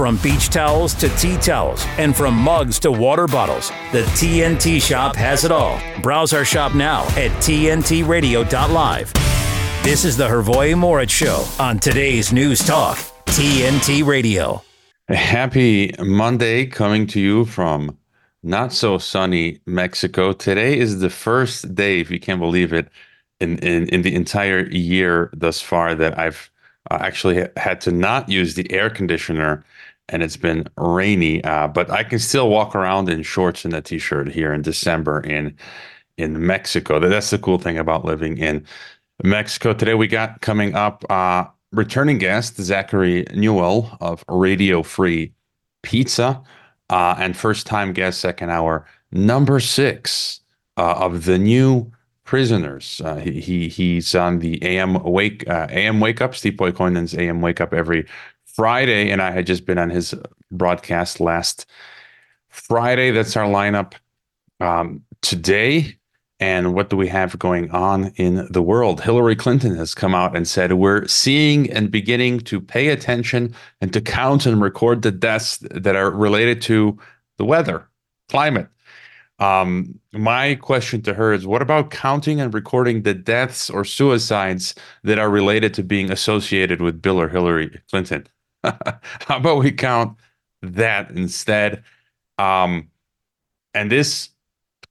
From beach towels to tea towels, and from mugs to water bottles, the TNT shop has it all. Browse our shop now at TNTRadio.live. This is the Hrvoje Morić Show on today's News Talk, TNT Radio. Happy Monday coming to you from not so sunny Mexico. Today is the first day, if you can't believe it, in, in, in the entire year thus far that I've uh, actually had to not use the air conditioner and it's been rainy, uh, but I can still walk around in shorts and a t-shirt here in December in in Mexico. That's the cool thing about living in Mexico. Today we got coming up uh, returning guest Zachary Newell of Radio Free Pizza, uh, and first time guest second hour number six uh, of the new prisoners. Uh, he, he he's on the AM wake uh, AM wake up Steve Poikonen's AM wake up every Friday, and I had just been on his broadcast last Friday. That's our lineup um, today. And what do we have going on in the world? Hillary Clinton has come out and said, We're seeing and beginning to pay attention and to count and record the deaths that are related to the weather, climate. Um, my question to her is what about counting and recording the deaths or suicides that are related to being associated with Bill or Hillary Clinton? How about we count that instead? Um, and this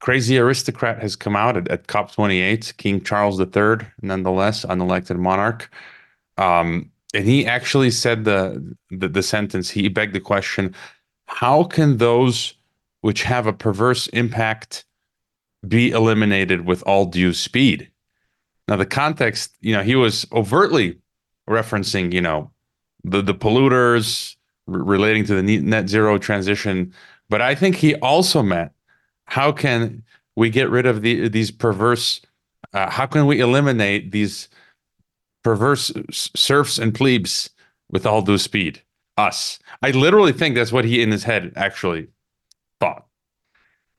crazy aristocrat has come out at, at COP28, King Charles III, nonetheless, unelected monarch. Um, and he actually said the, the the sentence. He begged the question: How can those which have a perverse impact be eliminated with all due speed? Now, the context, you know, he was overtly referencing, you know, the the polluters r- relating to the net zero transition, but I think he also meant how can we get rid of the these perverse uh, how can we eliminate these perverse serfs and plebes with all due speed? Us. I literally think that's what he in his head actually thought.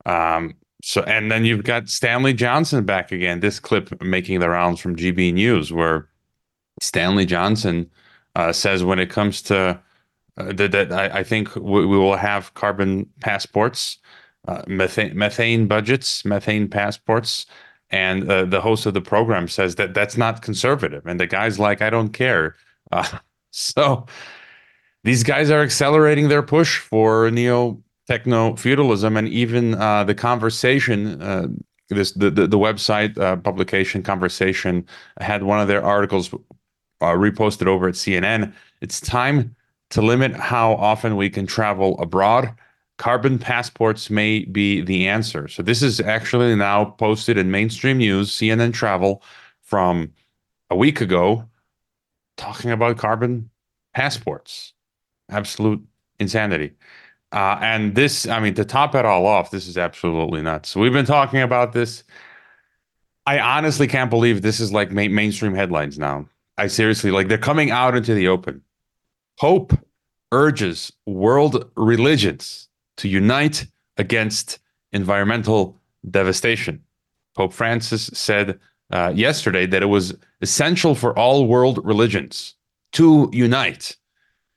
Um so and then you've got stanley johnson back again this clip making the rounds from gb news where stanley johnson uh, says when it comes to uh, that, that I, I, think we, we, will have carbon passports, uh, methane, methane budgets, methane passports. And uh, the host of the program says that that's not conservative. And the guy's like, I don't care. Uh, so these guys are accelerating their push for neo techno feudalism. And even uh, the conversation, this the, the, the website publication conversation had one of their articles uh, reposted over at CNN. It's time to limit how often we can travel abroad. Carbon passports may be the answer. So this is actually now posted in mainstream news, CNN Travel, from a week ago, talking about carbon passports. Absolute insanity. Uh, and this, I mean, to top it all off, this is absolutely nuts. We've been talking about this. I honestly can't believe this is like mainstream headlines now. I seriously like they're coming out into the open. Pope urges world religions to unite against environmental devastation. Pope Francis said uh, yesterday that it was essential for all world religions to unite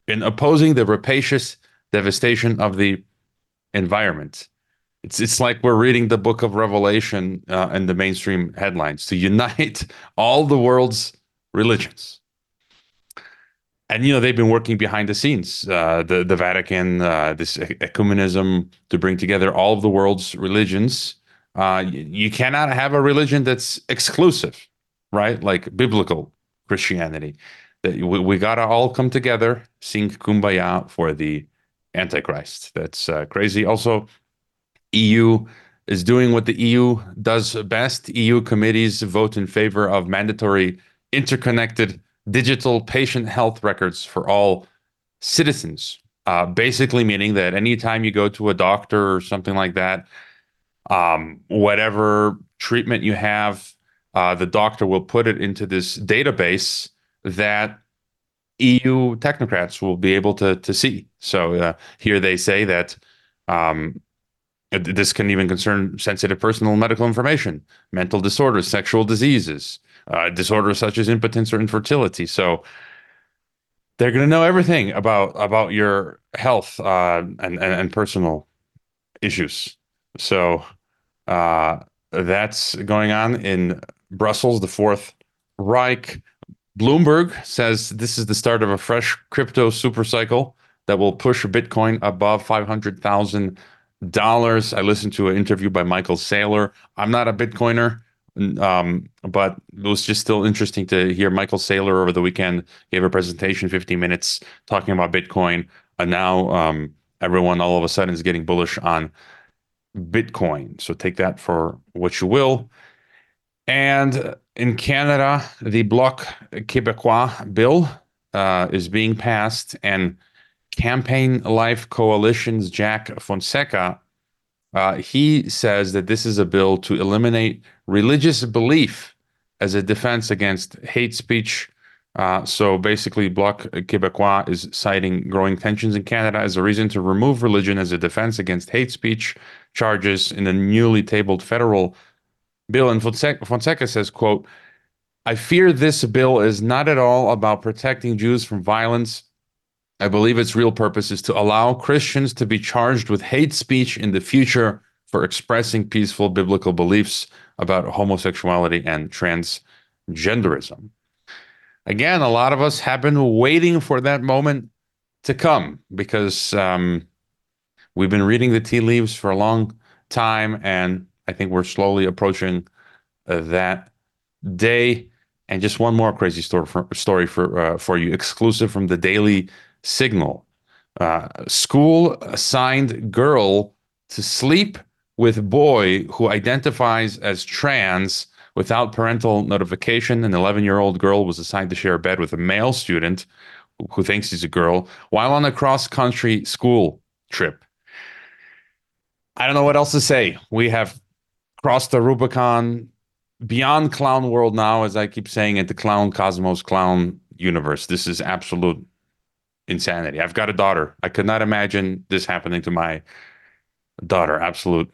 in opposing the rapacious devastation of the environment. It's it's like we're reading the book of Revelation uh, in the mainstream headlines to unite all the world's religions. And you know they've been working behind the scenes, uh, the the Vatican, uh, this ecumenism to bring together all of the world's religions. Uh, you cannot have a religion that's exclusive, right? Like biblical Christianity. That we, we gotta all come together, sing kumbaya for the Antichrist. That's uh, crazy. Also, EU is doing what the EU does best. EU committees vote in favor of mandatory interconnected digital patient health records for all citizens. Uh, basically, meaning that anytime you go to a doctor or something like that, um, whatever treatment you have, uh, the doctor will put it into this database that EU technocrats will be able to to see. So uh, here they say that um, this can even concern sensitive personal medical information, mental disorders, sexual diseases, uh, disorders such as impotence or infertility. So they're going to know everything about about your health uh, and, and and personal issues. So uh, that's going on in Brussels. The Fourth Reich. Bloomberg says this is the start of a fresh crypto supercycle that will push Bitcoin above five hundred thousand dollars. I listened to an interview by Michael Saylor. I'm not a Bitcoiner. Um, but it was just still interesting to hear Michael Saylor over the weekend gave a presentation, 15 minutes, talking about Bitcoin. And now um, everyone all of a sudden is getting bullish on Bitcoin. So take that for what you will. And in Canada, the Bloc Québécois bill uh, is being passed, and Campaign Life Coalition's Jack Fonseca uh, he says that this is a bill to eliminate religious belief as a defense against hate speech. Uh, so basically, Bloc Québécois is citing growing tensions in Canada as a reason to remove religion as a defense against hate speech charges in the newly tabled federal bill. And Fonseca, Fonseca says, quote, I fear this bill is not at all about protecting Jews from violence I believe its real purpose is to allow Christians to be charged with hate speech in the future for expressing peaceful biblical beliefs about homosexuality and transgenderism. Again, a lot of us have been waiting for that moment to come because um, we've been reading the tea leaves for a long time, and I think we're slowly approaching uh, that day. And just one more crazy story for, story for uh, for you, exclusive from the Daily signal. Uh, school assigned girl to sleep with boy who identifies as trans without parental notification. An 11 year old girl was assigned to share a bed with a male student who thinks he's a girl while on a cross country school trip. I don't know what else to say. We have crossed the Rubicon beyond clown world now, as I keep saying, into clown cosmos, clown universe. This is absolute insanity. I've got a daughter. I could not imagine this happening to my daughter. Absolute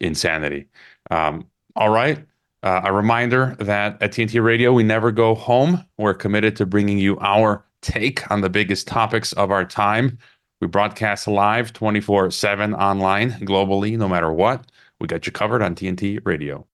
insanity. Um, all right. Uh, a reminder that at TNT Radio, we never go home. We're committed to bringing you our take on the biggest topics of our time. We broadcast live 24 7 online globally, no matter what. We got you covered on TNT Radio.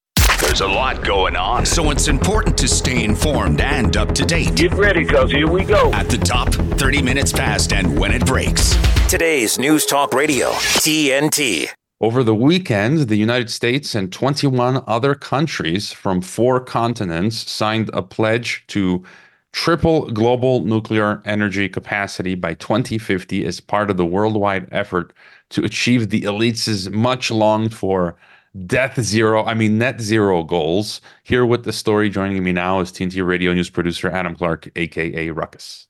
There's a lot going on, so it's important to stay informed and up to date. Get ready, cause here we go. At the top, 30 minutes past and when it breaks. Today's News Talk Radio, TNT. Over the weekend, the United States and 21 other countries from four continents signed a pledge to triple global nuclear energy capacity by 2050 as part of the worldwide effort to achieve the elites' much longed for death zero, I mean, net zero goals. Here with the story joining me now is TNT Radio News producer Adam Clark, aka Ruckus.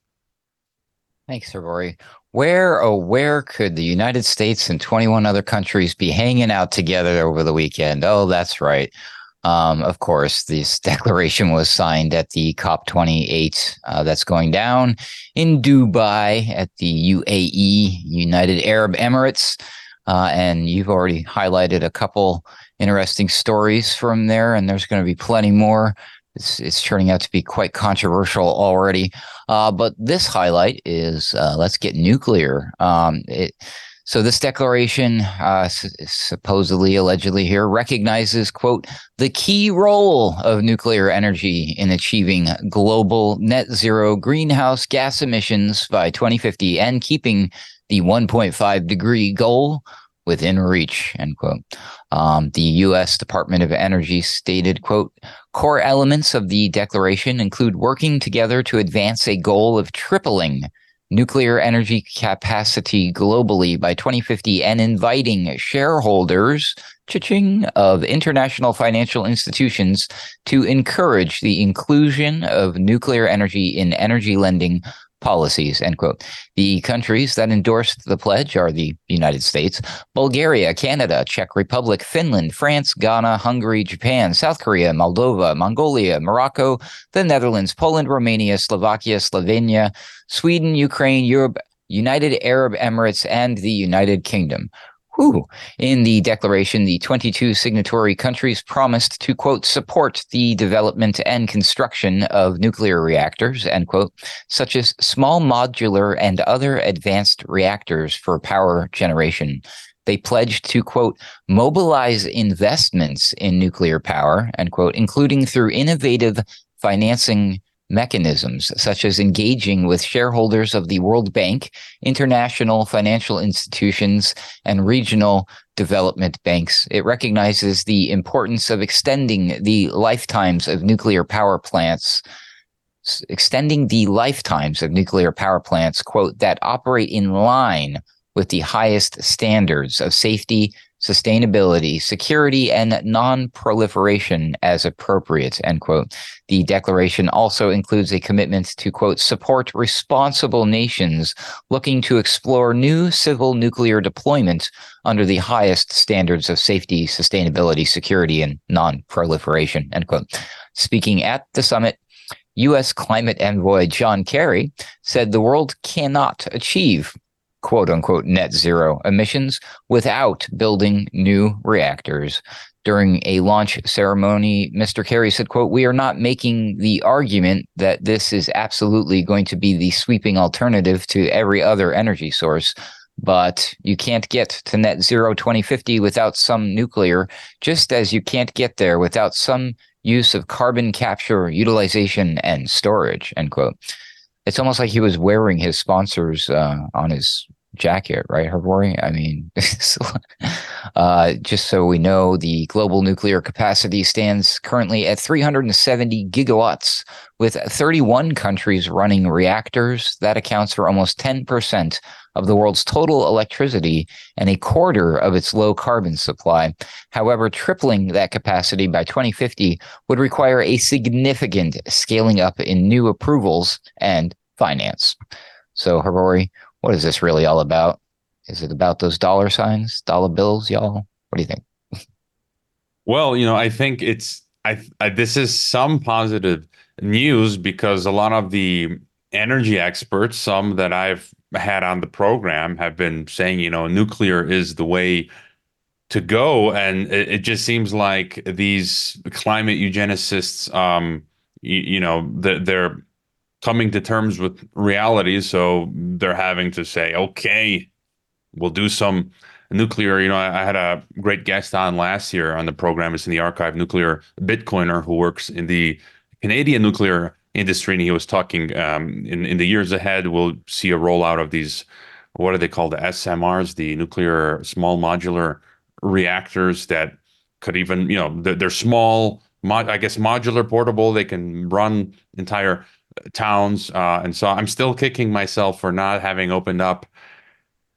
Thanks, Rory. Where, oh, where could the United States and 21 other countries be hanging out together over the weekend? Oh, that's right. Um, of course, this declaration was signed at the COP28 uh, that's going down in Dubai at the UAE, United Arab Emirates. Uh, and you've already highlighted a couple interesting stories from there, and there's going to be plenty more. It's, it's turning out to be quite controversial already. Uh, but this highlight is uh, let's get nuclear. Um, it, so this declaration, uh, supposedly, allegedly here, recognizes, quote, the key role of nuclear energy in achieving global net zero greenhouse gas emissions by 2050 and keeping the 1.5 degree goal within reach end quote. Um, the u.s department of energy stated quote core elements of the declaration include working together to advance a goal of tripling nuclear energy capacity globally by 2050 and inviting shareholders cha-ching, of international financial institutions to encourage the inclusion of nuclear energy in energy lending policies, end quote. The countries that endorsed the pledge are the United States, Bulgaria, Canada, Czech Republic, Finland, France, Ghana, Hungary, Japan, South Korea, Moldova, Mongolia, Morocco, the Netherlands, Poland, Romania, Slovakia, Slovenia, Sweden, Ukraine, Europe, United Arab Emirates, and the United Kingdom. Whew. In the declaration, the 22 signatory countries promised to, quote, support the development and construction of nuclear reactors, end quote, such as small modular and other advanced reactors for power generation. They pledged to, quote, mobilize investments in nuclear power, end quote, including through innovative financing mechanisms, such as engaging with shareholders of the World Bank, international financial institutions, and regional development banks. It recognizes the importance of extending the lifetimes of nuclear power plants. Extending the lifetimes of nuclear power plants, quote, that operate in line with the highest standards of safety, sustainability, security, and non-proliferation as appropriate, end quote. The declaration also includes a commitment to, quote, support responsible nations looking to explore new civil nuclear deployment under the highest standards of safety, sustainability, security, and non-proliferation, end quote. Speaking at the summit, U.S. climate envoy John Kerry said the world cannot achieve quote unquote net zero emissions without building new reactors. During a launch ceremony, Mr. Kerry said, quote, we are not making the argument that this is absolutely going to be the sweeping alternative to every other energy source. But you can't get to net zero 2050 without some nuclear, just as you can't get there without some use of carbon capture, utilization, and storage, end quote it's almost like he was wearing his sponsors uh, on his jacket, right, Hrvoje? I mean, uh, just so we know, the global nuclear capacity stands currently at 370 gigawatts, with 31 countries running reactors. That accounts for almost 10% of the world's total electricity and a quarter of its low carbon supply. However, tripling that capacity by 2050 would require a significant scaling up in new approvals and finance. So, Hrvoje, what is this really all about? Is it about those dollar signs, dollar bills, y'all? What do you think? Well, you know, I think it's I, I this is some positive news because a lot of the energy experts, some that I've had on the program, have been saying, you know, nuclear is the way to go, and it, it just seems like these climate eugenicists, um, you, you know, they're coming to terms with reality. So they're having to say, okay, we'll do some nuclear. You know, I, I, had a great guest on last year on the program. It's in the archive, nuclear Bitcoiner who works in the Canadian nuclear industry, and he was talking um, in in the years ahead. We'll see a rollout of these. What are they called? The SMRs, the nuclear small modular reactors that could even, you know, they're, they're small. Mod, I guess modular, portable. They can run entire towns. Uh, and so I'm still kicking myself for not having opened up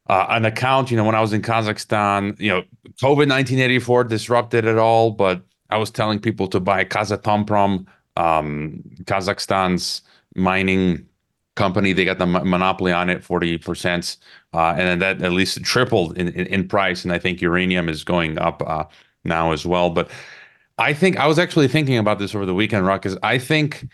uh, an account. You know, when I was in Kazakhstan, you know, COVID 1984 disrupted it all, but I was telling people to buy Kazatomprom, um, Kazakhstan's mining company. They got the monopoly on it, 40%. Uh, and then that at least tripled in, in, in, price. And I think uranium is going up uh, now as well. But I think I was actually thinking about this over the weekend, Rock, because I think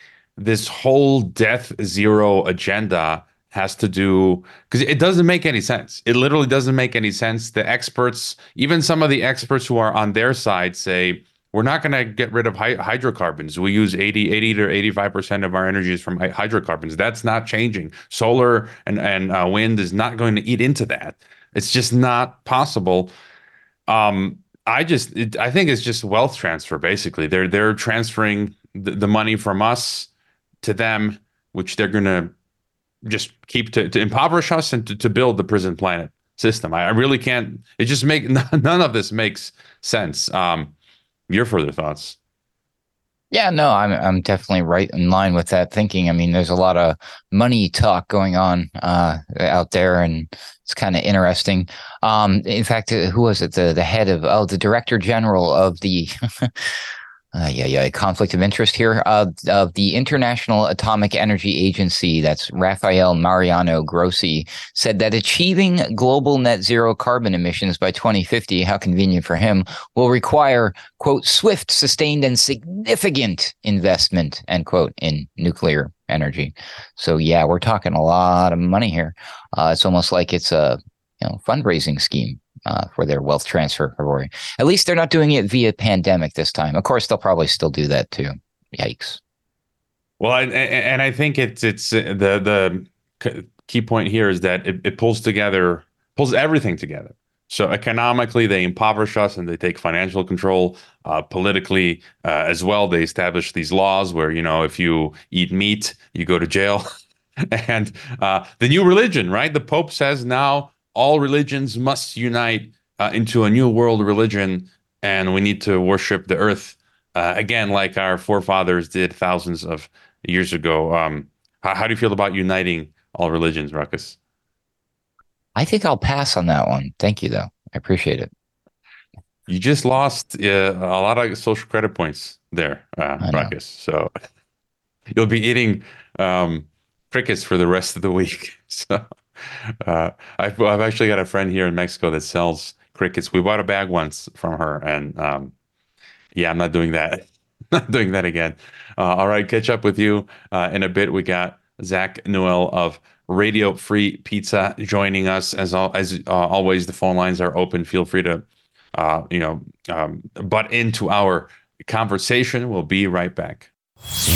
this whole death zero agenda has to do because it doesn't make any sense. It literally doesn't make any sense. The experts, even some of the experts who are on their side, say we're not going to get rid of hy- hydrocarbons. We use 80, 80 to 85% of our energy is from hy- hydrocarbons. That's not changing. Solar and, and uh, wind is not going to eat into that. It's just not possible. Um, I just, it, I think it's just wealth transfer. Basically, they're they're transferring the, the money from us to them, which they're going to just keep to, to impoverish us and to, to build the prison planet system. I, I really can't. It just make none of this makes sense. Um, your further thoughts? Yeah, no, I'm I'm definitely right in line with that thinking. I mean, there's a lot of money talk going on uh, out there, and it's kind of interesting. Um, in fact, who was it? The the head of oh, the director general of the Uh, yeah, yeah, conflict of interest here. Uh, of the International Atomic Energy Agency, that's Rafael Mariano Grossi, said that achieving global net zero carbon emissions by 2050, how convenient for him, will require, quote, swift, sustained, and significant investment, end quote, in nuclear energy. So, yeah, we're talking a lot of money here. Uh, it's almost like it's a you know fundraising scheme uh, for their wealth transfer. At least they're not doing it via pandemic this time. Of course, they'll probably still do that too. Yikes. Well, and, and I think it's it's uh, the the key point here is that it, it pulls together pulls everything together. So economically, they impoverish us and they take financial control. Uh, politically, uh, as well, they establish these laws where you know if you eat meat, you go to jail. and uh, the new religion, right? The Pope says now all religions must unite uh, into a new world religion, and we need to worship the earth uh, again, like our forefathers did thousands of years ago. Um, how, how, do you feel about uniting all religions, Ruckus? I think I'll pass on that one. Thank you, though. I appreciate it. You just lost uh, a lot of social credit points there, uh, Ruckus. So you'll be eating um, crickets for the rest of the week. So uh, I've, I've actually got a friend here in Mexico that sells crickets. We bought a bag once from her, and um, yeah, I'm not doing that. not doing that again. Uh, all right, catch up with you uh, in a bit. We got Zach Newell of Radio Free Pizza joining us. As all, as uh, always, the phone lines are open. Feel free to, uh, you know, um, butt into our conversation. We'll be right back.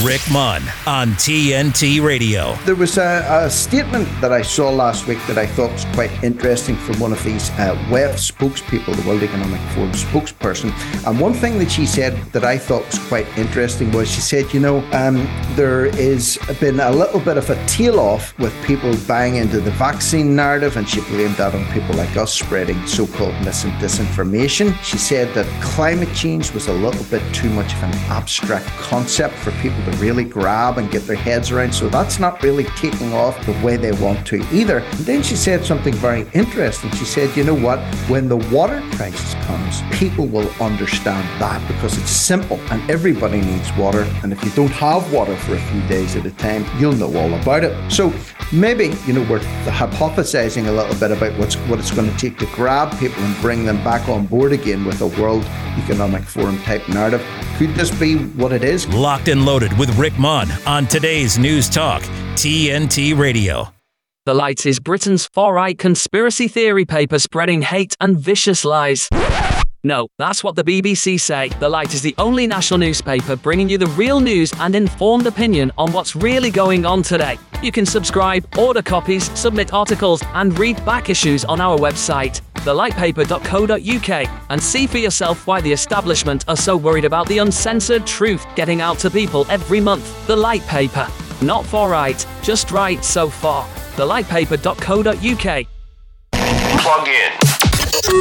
Rick Munn on TNT Radio. There was a, a, statement that I saw last week that I thought was quite interesting from one of these uh, WEF spokespeople, the World Economic Forum spokesperson. And one thing that she said that I thought was quite interesting was she said, you know, um, there has been a little bit of a tail off with people buying into the vaccine narrative, and she blamed that on people like us spreading so called mis and disinformation. She said that climate change was a little bit too much of an abstract concept for people to really grab and get their heads around. So that's not really taking off the way they want to either. And then she said something very interesting. She said, you know what? When the water crisis comes, people will understand that because it's simple and everybody needs water. And if you don't have water for a few days at a time, you'll know all about it. So maybe, you know, we're hypothesizing a little bit about what's what it's going to take to grab people and bring them back on board again with a World Economic Forum type narrative. Could this be what it is? Locked and loaded with Rick Munn on today's News Talk, TNT Radio. The Light is Britain's far right conspiracy theory paper spreading hate and vicious lies. No, that's what the BBC say. The Light is the only national newspaper bringing you the real news and informed opinion on what's really going on today. You can subscribe, order copies, submit articles, and read back issues on our website, thelightpaper.co.uk, and see for yourself why the establishment are so worried about the uncensored truth getting out to people every month. The Light Paper. Not for right, just right so far. Thelightpaper.co.uk. Plug in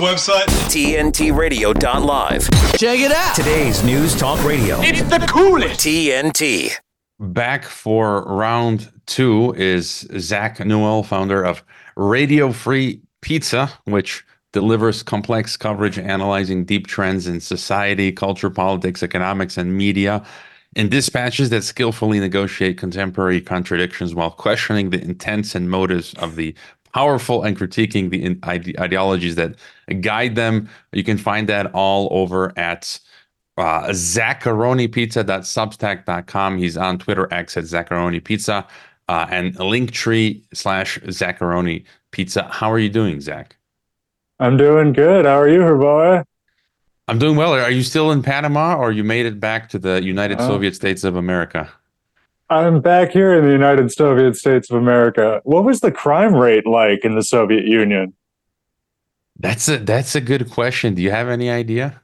Website TNTRadio.live. Check it out. Today's News Talk Radio. It's the coolest. TNT. Back for round two is Zach Newell, founder of Radio Free Pizza, which delivers complex coverage analyzing deep trends in society, culture, politics, economics, and media in dispatches that skillfully negotiate contemporary contradictions while questioning the intents and motives of the powerful and critiquing the ide- ideologies that guide them. You can find that all over at uh, zacharonipizza.substack.com. He's on Twitter X at zacharonipizza uh, and linktree slash zacharoni pizza. How are you doing, Zach? I'm doing good. How are you, Hrvoje? I'm doing well. Are you still in Panama or you made it back to the United oh. Soviet States of America? I'm back here in the United Soviet States of America. What was the crime rate like in the Soviet Union? That's a that's a good question. Do you have any idea?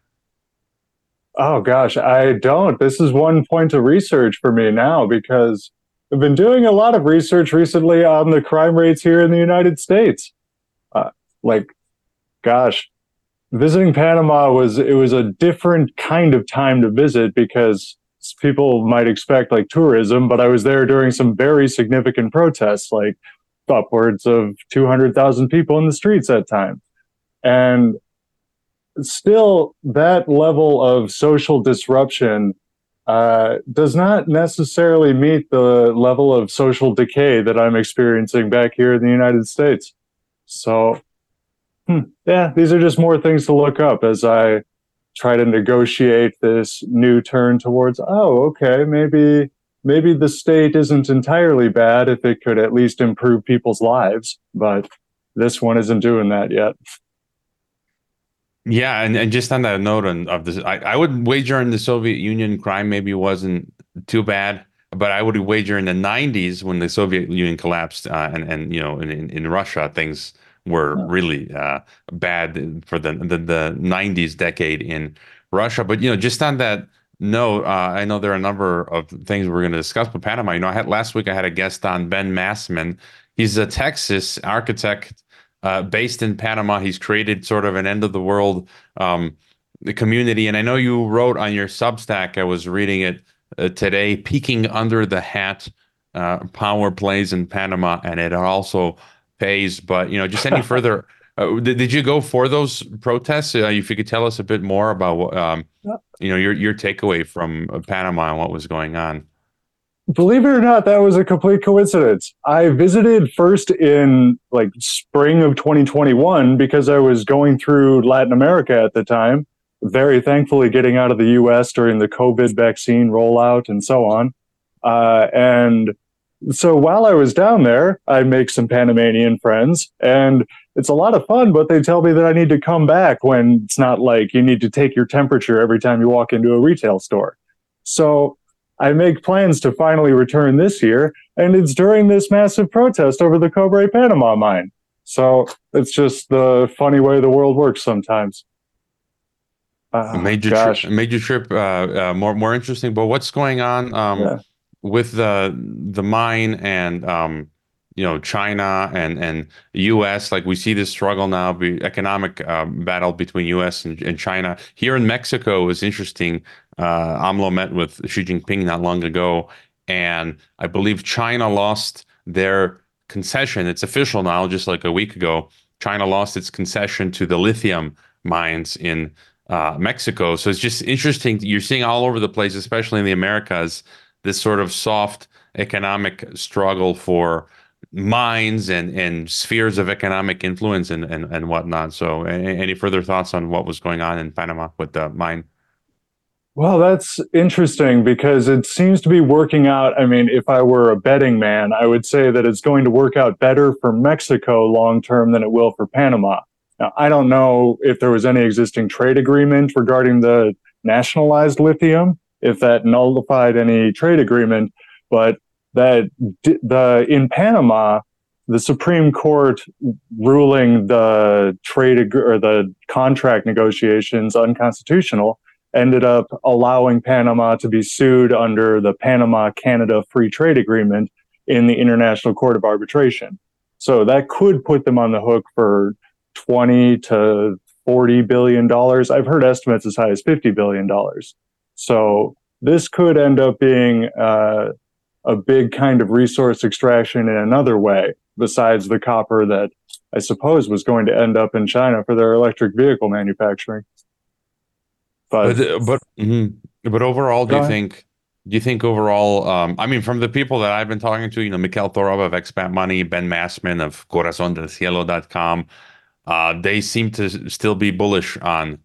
Oh gosh, I don't. This is one point of research for me now because I've been doing a lot of research recently on the crime rates here in the United States. Uh, like, gosh, visiting Panama was it was a different kind of time to visit because people might expect like tourism, but I was there during some very significant protests, like upwards of 200,000 people in the streets at time. And still, that level of social disruption uh, does not necessarily meet the level of social decay that I'm experiencing back here in the United States. So, hmm, yeah, these are just more things to look up as I try to negotiate this new turn towards oh okay maybe maybe the state isn't entirely bad if it could at least improve people's lives but this one isn't doing that yet. Yeah, and, and just on that note on, of this, I, I would wager in the Soviet Union crime maybe wasn't too bad, but I would wager in the 90s when the Soviet Union collapsed uh, and and you know in, in, in Russia things were really uh, bad for the, the the 90s decade in Russia. But you know, just on that note, uh, I know there are a number of things we're going to discuss with Panama. You know, I had last week I had a guest on Ben Massman. He's a Texas architect uh, based in Panama. He's created sort of an end of the world um, community. And I know you wrote on your Substack, I was reading it uh, today, Peeking Under the Hat uh, Power Plays in Panama. And it also pays. But, you know, just any further. Uh, did, did you go for those protests? Uh, if you could tell us a bit more about what, um, you know, your your takeaway from Panama and what was going on. Believe it or not, that was a complete coincidence. I visited first in like spring of 2021 because I was going through Latin America at the time, very thankfully getting out of the US during the COVID vaccine rollout and so on. Uh, and so while I was down there, I make some Panamanian friends and it's a lot of fun, but they tell me that I need to come back when it's not like you need to take your temperature every time you walk into a retail store. So I make plans to finally return this year, and it's during this massive protest over the Cobre Panama mine. So it's just the funny way the world works sometimes. Uh, major trip, major trip, uh, uh, more more interesting. But what's going on um, yeah. With the the mine and um, you know China and and U.S. Like we see this struggle now, the economic um, battle between U.S. And, and, China. Here in Mexico is interesting. Uh, AMLO met with Xi Jinping not long ago, and I believe China lost their concession. It's official now, just like a week ago. China lost its concession to the lithium mines in uh, Mexico. So it's just interesting. You're seeing all over the place, especially in the Americas, this sort of soft economic struggle for mines and and spheres of economic influence and and, and whatnot. So, any further thoughts on what was going on in Panama with the mine? Well, that's interesting because it seems to be working out. I mean, if I were a betting man, I would say that it's going to work out better for Mexico long term than it will for Panama. Now, I don't know if there was any existing trade agreement regarding the nationalized lithium, if that nullified any trade agreement, but that the in Panama, the Supreme Court ruling the trade or the contract negotiations unconstitutional ended up allowing Panama to be sued under the Panama Canada Free Trade Agreement in the International Court of Arbitration. So that could put them on the hook for 20 to 40 billion dollars. I've heard estimates as high as 50 billion dollars. So this could end up being uh, a big kind of resource extraction in another way besides the copper that I suppose was going to end up in China for their electric vehicle manufacturing. But but but, mm-hmm. but overall, do you ahead. think do you think overall? Um, I mean, from the people that I've been talking to, you know, Mikkel Thorup of Expat Money, Ben Massman of CorazonDelCielo.com, uh, they seem to still be bullish on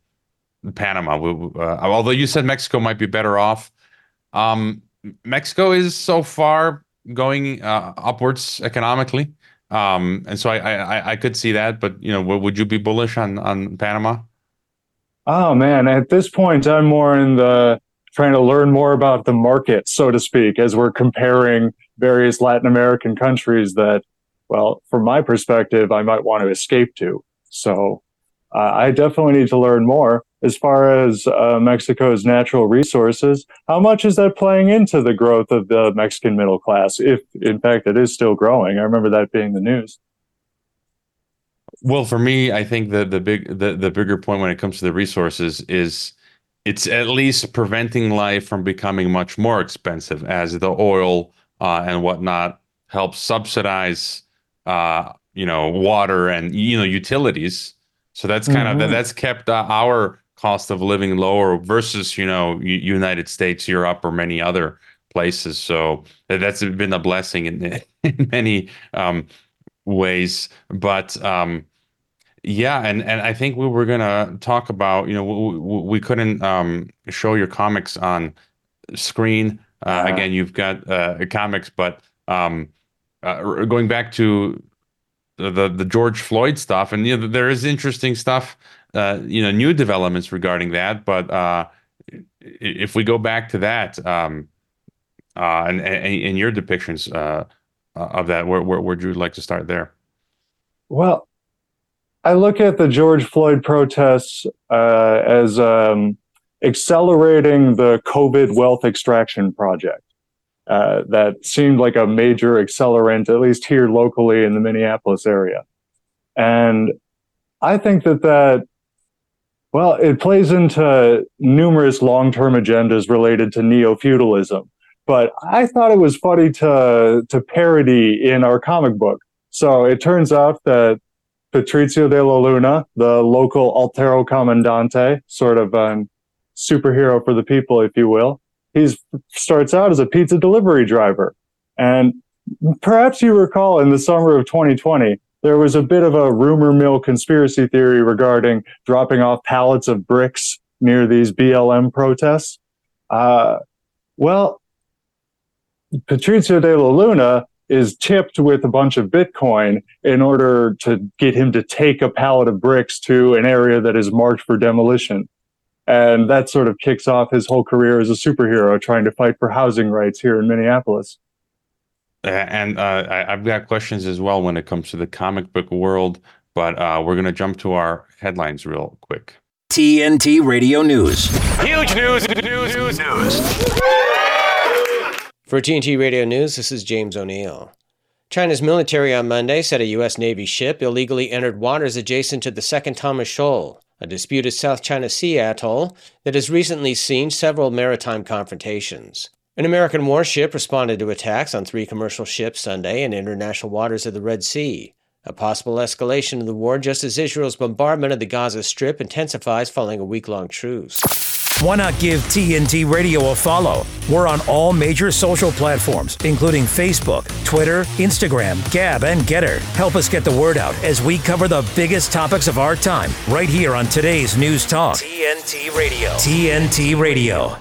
Panama. Uh, although you said Mexico might be better off. Um, Mexico is so far going uh, upwards economically, um, and so I, I I could see that. But you know, would you be bullish on on Panama? Oh man, at this point, I'm more in the trying to learn more about the market, so to speak, as we're comparing various Latin American countries that, well, from my perspective, I might want to escape to. So uh, I definitely need to learn more as far as uh, Mexico's natural resources, how much is that playing into the growth of the Mexican middle class? If, in fact, it is still growing. I remember that being the news. Well, for me, I think the the big the, the bigger point when it comes to the resources is it's at least preventing life from becoming much more expensive as the oil uh, and whatnot helps subsidize uh, you know water and you know utilities. So that's kind mm-hmm. of that's kept uh, our cost of living lower versus you know United States, Europe, or many other places. So that's been a blessing in, in many um, ways. But um, yeah, and and I think we were gonna talk about you know we, we couldn't um, show your comics on screen. Uh, uh Again, you've got uh, comics, but um, uh, going back to the the George Floyd stuff, and you know there is interesting stuff uh, you know new developments regarding that. But uh, if we go back to that um, uh, and, and, your depictions uh, of that, where, where would you like to start there? Well, I look at the George Floyd protests uh, as um, accelerating the COVID wealth extraction project. Uh, that seemed like a major accelerant, at least here locally in the Minneapolis area. And I think that that, well, it plays into numerous long term agendas related to neo feudalism. But I thought it was funny to, to parody in our comic book. So it turns out that Patrizio de la Luna, the local Altero Commandante, sort of a superhero for the people, if you will, he starts out as a pizza delivery driver. And perhaps you recall in the summer of 2020, there was a bit of a rumor mill conspiracy theory regarding dropping off pallets of bricks near these BLM protests. Uh, well, de la Luna is tipped with a bunch of Bitcoin in order to get him to take a pallet of bricks to an area that is marked for demolition. And that sort of kicks off his whole career as a superhero trying to fight for housing rights here in Minneapolis. And uh, I, have got questions as well when it comes to the comic book world, but uh, we're going to jump to our headlines real quick. TNT Radio News. Huge news, news, news, news. For TNT Radio News, this is James O'Neill. China's military on Monday said a U.S. Navy ship illegally entered waters adjacent to the second Thomas Shoal, a disputed South China Sea atoll that has recently seen several maritime confrontations. An American warship responded to attacks on three commercial ships Sunday in international waters of the Red Sea, a possible escalation of the war just as Israel's bombardment of the Gaza Strip intensifies following a week long truce. Why not give TNT Radio a follow? We're on all major social platforms, including Facebook, Twitter, Instagram, Gab, and Gettr. Help us get the word out as we cover the biggest topics of our time right here on today's News Talk. TNT Radio. TNT Radio.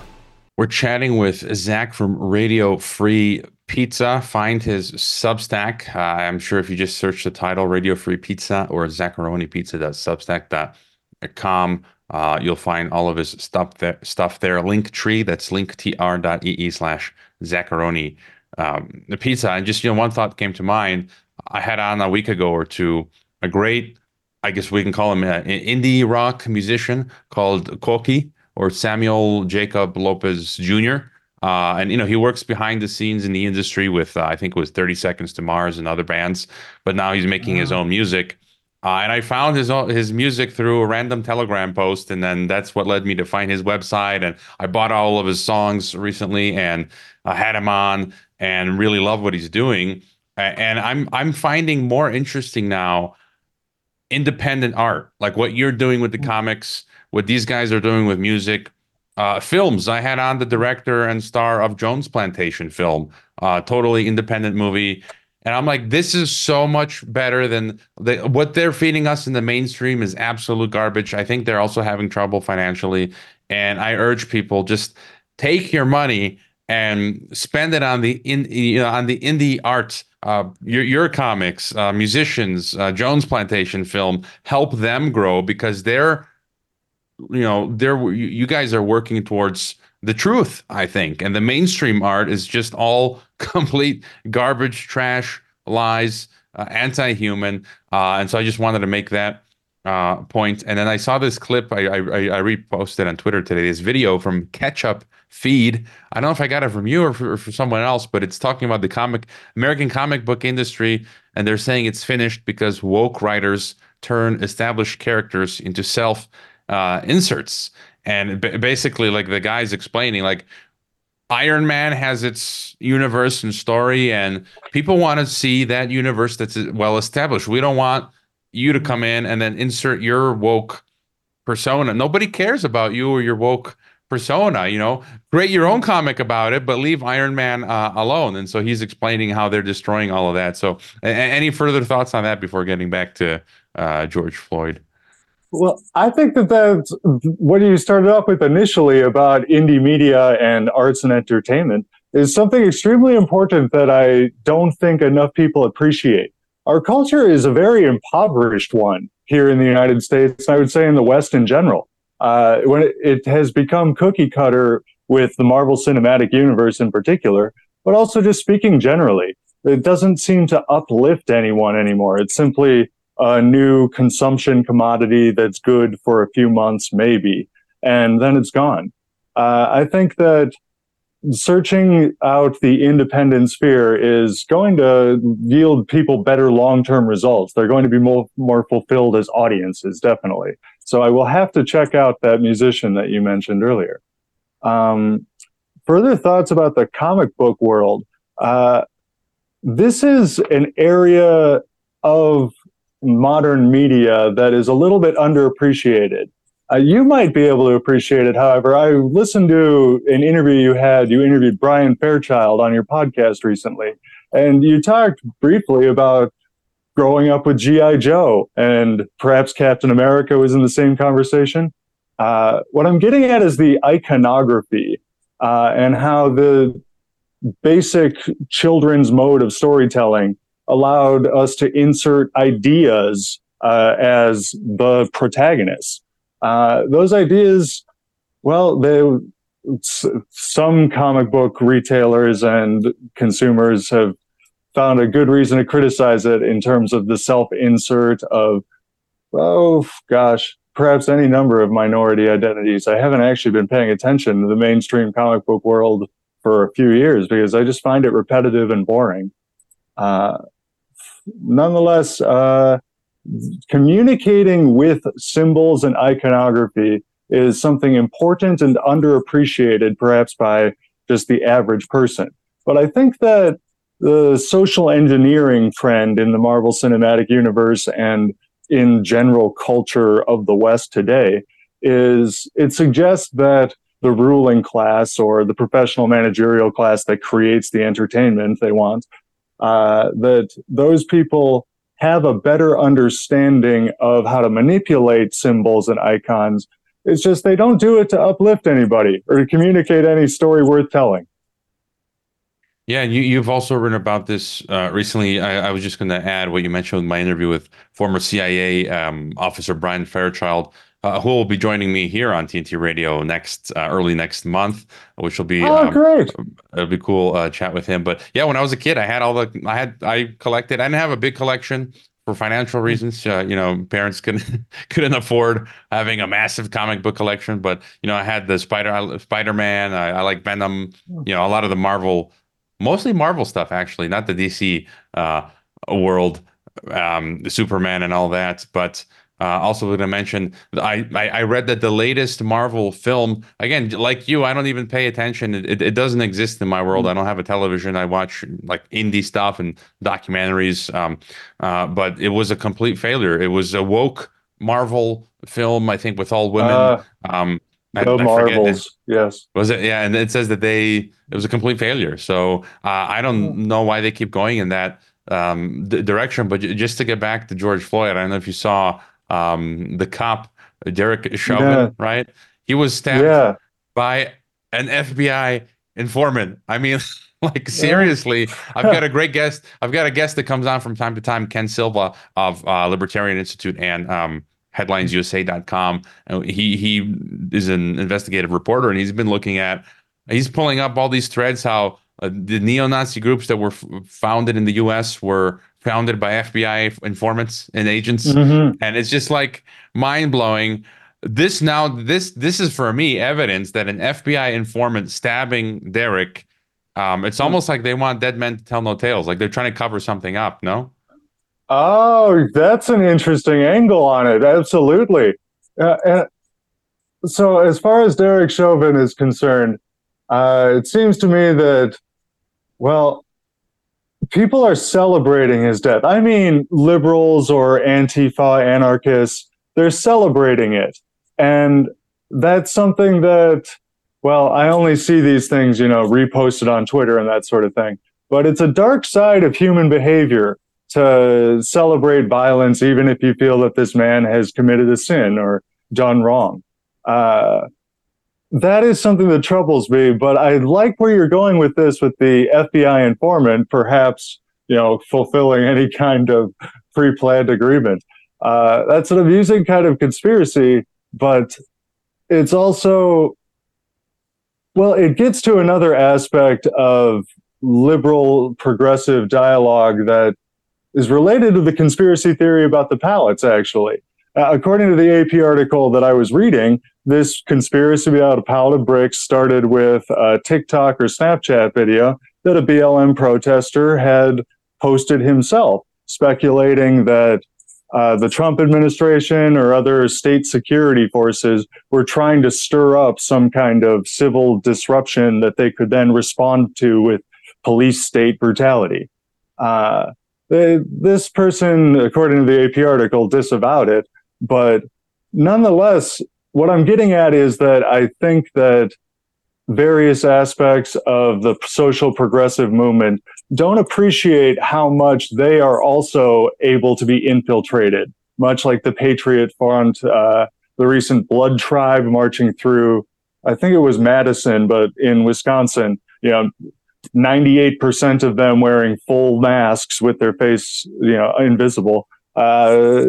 We're chatting with Zach from Radio Free Pizza. Find his Substack. Uh, I'm sure if you just search the title Radio Free Pizza or zacharonipizza.substack.com, uh, you'll find all of his stuff there. Stuff there. That's linktr.ee slash Zacharoni. Um, pizza. And just you know, one thought came to mind. I had on a week ago or two a great, I guess we can call him an indie rock musician called Koki or Samuel Jacob Lopez Jr. Uh, and you know he works behind the scenes in the industry with uh, I think it was 30 Seconds to Mars and other bands, but now he's making his own music. Uh, and I found his own, his music through a random Telegram post, and then that's what led me to find his website. And I bought all of his songs recently, and I had him on, and really love what he's doing. And I'm I'm finding more interesting now independent art, like what you're doing with the mm. comics, what these guys are doing with music. Uh, films. I had on the director and star of Jones Plantation film, uh, totally independent movie and I'm like, this is so much better than the, what they're feeding us in the mainstream is absolute garbage. I think they're also having trouble financially. And I urge people just take your money and spend it on the in you know, on the indie art uh, your your comics, uh, musicians, uh, Jones Plantation film, help them grow because they're, you know, they're you guys are working towards the truth, I think. And the mainstream art is just all complete garbage, trash, lies, uh, anti-human. Uh, and so I just wanted to make that uh, point. And then I saw this clip. I, I, I reposted on Twitter today. This video from Ketchup Feed. I don't know if I got it from you or for, or someone else, but it's talking about the comic American comic book industry, and they're saying it's finished because woke writers turn established characters into self uh, inserts and b- basically like the guy's explaining like Iron Man has its universe and story, and people want to see that universe that's well established. We don't want you to come in and then insert your woke persona. Nobody cares about you or your woke persona. You know, create your own comic about it, but leave Iron Man uh, alone. And so he's explaining how they're destroying all of that. So, a- any further thoughts on that before getting back to uh, George Floyd? Well, I think that that's what you started off with initially about indie media and arts and entertainment is something extremely important that I don't think enough people appreciate. Our culture is a very impoverished one. here in the United States. and I would say in the West in general. Uh, when it, it has become cookie cutter with the Marvel Cinematic Universe in particular, but also just speaking generally, it doesn't seem to uplift anyone anymore. It's simply a new consumption commodity that's good for a few months, maybe, and then it's gone. Uh, I think that searching out the independent sphere is going to yield people better long-term results. They're going to be more, more fulfilled as audiences, definitely. So I will have to check out that musician that you mentioned earlier. Um, further thoughts about the comic book world. Uh, this is an area of modern media that is a little bit underappreciated. Uh, you might be able to appreciate it. However, I listened to an interview you had. You interviewed Brian Fairchild on your podcast recently, and you talked briefly about growing up with G.I. Joe, and perhaps Captain America was in the same conversation. Uh, what I'm getting at is the iconography uh, and how the basic children's mode of storytelling allowed us to insert ideas uh, as the protagonists. Uh, those ideas, well, they some comic book retailers and consumers have found a good reason to criticize it in terms of the self insert of, oh gosh, perhaps any number of minority identities. I haven't actually been paying attention to the mainstream comic book world for a few years because I just find it repetitive and boring. Uh, nonetheless, uh, communicating with symbols and iconography is something important and underappreciated, perhaps by just the average person. But I think that the social engineering trend in the Marvel Cinematic Universe and in general culture of the West today is it suggests that the ruling class or the professional managerial class that creates the entertainment they want, uh, that those people have a better understanding of how to manipulate symbols and icons. It's just they don't do it to uplift anybody or to communicate any story worth telling. Yeah, you, you've also written about this uh, recently. I, I, was just going to add what you mentioned in my interview with former CIA um, officer Brian Fairchild, uh, who will be joining me here on TNT Radio next uh, early next month, which will be oh um, great. It'll be cool uh, chat with him. But yeah, when I was a kid, I had all the I had I collected. I didn't have a big collection for financial mm. reasons. Uh, you know, parents couldn't couldn't afford having a massive comic book collection. But you know, I had the Spider Spider Man. I, I like Venom. Mm. You know, a lot of the Marvel, mostly Marvel stuff actually, not the DC uh, world, um, the Superman and all that. But uh, also going to mention, I, I, I read that the latest Marvel film again, like you, I don't even pay attention. It, it, doesn't exist in my world. Mm. I don't have a television. I watch like indie stuff and documentaries. Um, uh, but it was a complete failure. It was a woke Marvel film, I think, with all women. Uh, um, the I, Marvels, it, yes. Was it? Yeah, and it says that they it was a complete failure. So uh, I don't mm. know why they keep going in that um, direction. But just to get back to George Floyd, I don't know if you saw um, the cop Derek Chauvin, yeah. right? He was stabbed yeah. by an FBI informant. I mean, like seriously, I've got a great guest. I've got a guest that comes on from time to time, Ken Silva of uh, Libertarian Institute and um, headlinesusa.com. He he is an investigative reporter, and he's been looking at. He's pulling up all these threads how uh, the neo-Nazi groups that were f- founded in the U.S. were founded by FBI informants and agents, mm-hmm. and it's just like mind blowing. This now this this is for me evidence that an FBI informant stabbing Derek. Um, it's hmm. almost like they want dead men to tell no tales. Like they're trying to cover something up. No. Oh, that's an interesting angle on it. Absolutely. Uh, and so, as far as Derek Chauvin is concerned, uh, it seems to me that, well, people are celebrating his death. I mean, liberals or Antifa anarchists, they're celebrating it. And that's something that, well, I only see these things, you know, reposted on Twitter and that sort of thing. But it's a dark side of human behavior to celebrate violence, even if you feel that this man has committed a sin or done wrong. Uh, that is something that troubles me, but I like where you're going with this with the FBI informant, perhaps, you know, fulfilling any kind of pre-planned agreement. Uh, that's an amusing kind of conspiracy, but it's also, well, it gets to another aspect of liberal progressive dialogue that is related to the conspiracy theory about the pallets, actually. Uh, according to the AP article that I was reading, this conspiracy about a pallet of bricks started with a TikTok or Snapchat video that a BLM protester had posted himself, speculating that uh, the Trump administration or other state security forces were trying to stir up some kind of civil disruption that they could then respond to with police state brutality. Uh, they, this person, according to the AP article, disavowed it, but nonetheless, what I'm getting at is that I think that various aspects of the social progressive movement don't appreciate how much they are also able to be infiltrated, much like the Patriot Front, uh, the recent Blood Tribe marching through, I think it was Madison, but in Wisconsin, you know, 98% of them wearing full masks with their face, you know, invisible. Uh,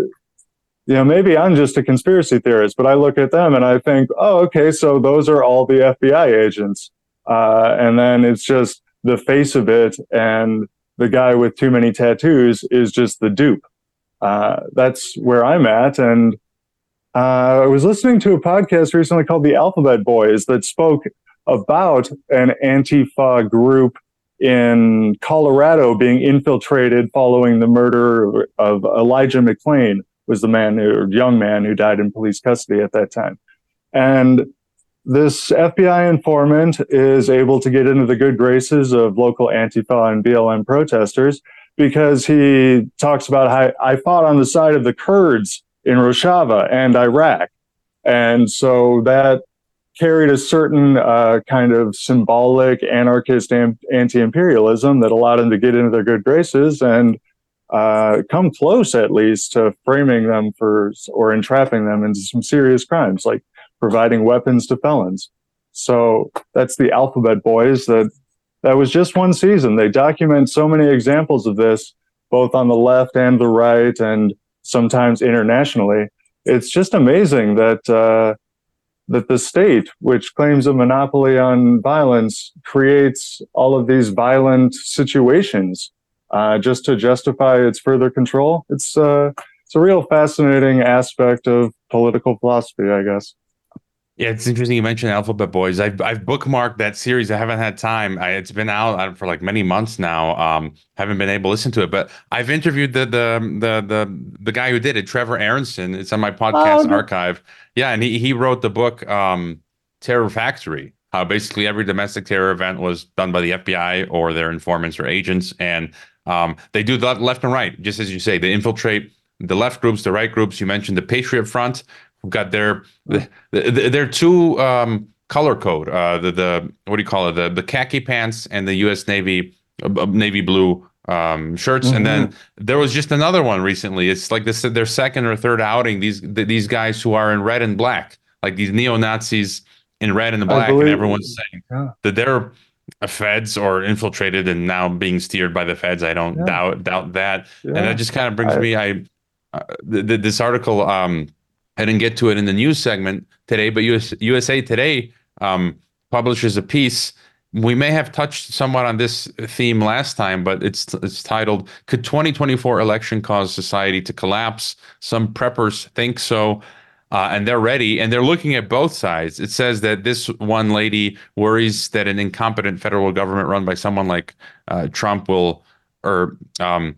you know, maybe I'm just a conspiracy theorist, but I look at them and I think, oh, okay, so those are all the FBI agents. Uh, and then it's just the face of it, and the guy with too many tattoos is just the dupe. Uh, that's where I'm at. And uh, I was listening to a podcast recently called The Alphabet Boys that spoke about an Antifa group in Colorado being infiltrated following the murder of Elijah McClain was the man who, young man who died in police custody at that time. And this FBI informant is able to get into the good graces of local Antifa and BLM protesters because he talks about how I fought on the side of the Kurds in Rojava and Iraq. And so that carried a certain uh, kind of symbolic anarchist anti imperialism that allowed him to get into their good graces. And uh, come close at least to framing them for or entrapping them into some serious crimes like providing weapons to felons. So that's the Alphabet Boys. That that was just one season. They document so many examples of this, both on the left and the right, and sometimes internationally. It's just amazing that uh, that the state, which claims a monopoly on violence, creates all of these violent situations uh, just to justify its further control. It's uh, it's a real fascinating aspect of political philosophy, I guess. Yeah, it's interesting you mentioned Alphabet Boys. I've I've bookmarked that series. I haven't had time. I, it's been out for like many months now. Um, haven't been able to listen to it, but I've interviewed the the the the the guy who did it, Trevor Aaronson. It's on my podcast oh, archive. Yeah, and he he wrote the book um, Terror Factory. How basically every domestic terror event was done by the FBI or their informants or agents, and um, they do that left and right, just as you say. They infiltrate the left groups, the right groups. You mentioned the Patriot Front, who got their the, the, their two um, color code. Uh, the the what do you call it? The the khaki pants and the U.S. Navy uh, navy blue um, shirts. Mm-hmm. And then mm-hmm. there was just another one recently. It's like this their second or third outing. These these guys who are in red and black, like these neo Nazis in red and the black, and everyone's saying yeah. that they're feds or infiltrated and now being steered by the feds. I don't yeah. doubt doubt that. Yeah. And that just kind of brings I, me. I uh, this article. Um, I didn't get to it in the news segment today, but US, USA Today um, publishes a piece. We may have touched somewhat on this theme last time, but it's it's titled "Could 2024 election cause society to collapse?" Some preppers think so uh, and they're ready and they're looking at both sides. It says that this one lady worries that an incompetent federal government run by someone like uh, Trump will, or um,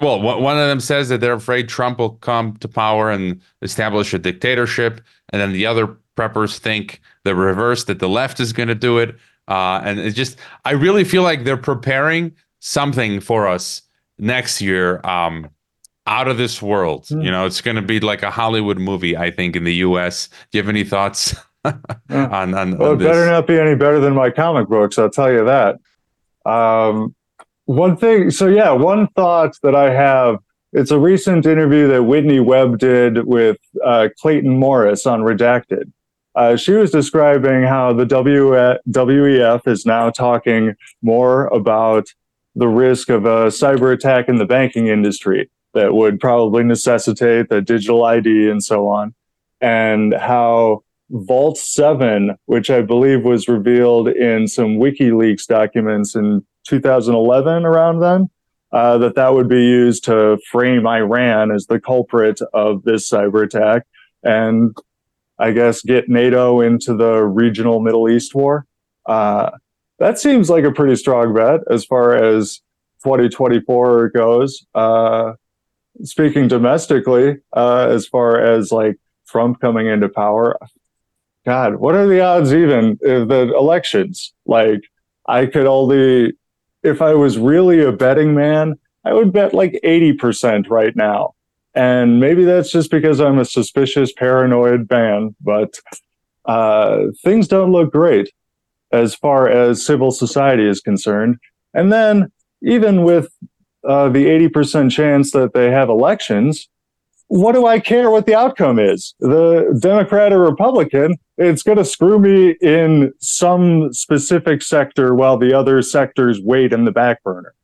well, one of them says that they're afraid Trump will come to power and establish a dictatorship, and then the other preppers think the reverse that the left is going to do it. Uh, and it's just, I really feel like they're preparing something for us next year. Um, out of this world. Mm. You know, it's going to be like a Hollywood movie, I think, in the U.S. Do you have any thoughts on, on, Well, on it better not be any better than my comic books. I'll tell you that. Um, one thing, so yeah, one thought that I have. It's a recent interview that Whitney Webb did with uh, Clayton Morris on Redacted. Uh, she was describing how the WEF is now talking more about the risk of a cyber attack in the banking industry that would probably necessitate the digital ID and so on, and how Vault 7, which I believe was revealed in some WikiLeaks documents in 2011, around then, uh, that that would be used to frame Iran as the culprit of this cyber attack and I guess get NATO into the regional Middle East war. Uh, that seems like a pretty strong bet as far as 2024 goes. Uh, speaking domestically, uh, as far as like Trump coming into power, God, what are the odds even of the elections? Like, I could only, if I was really a betting man, I would bet like 80% right now. And maybe that's just because I'm a suspicious, paranoid man, but uh, things don't look great as far as civil society is concerned. And then, even with uh, the 80% chance that they have elections, what do I care what the outcome is? The Democrat or Republican, it's going to screw me in some specific sector while the other sectors wait in the back burner.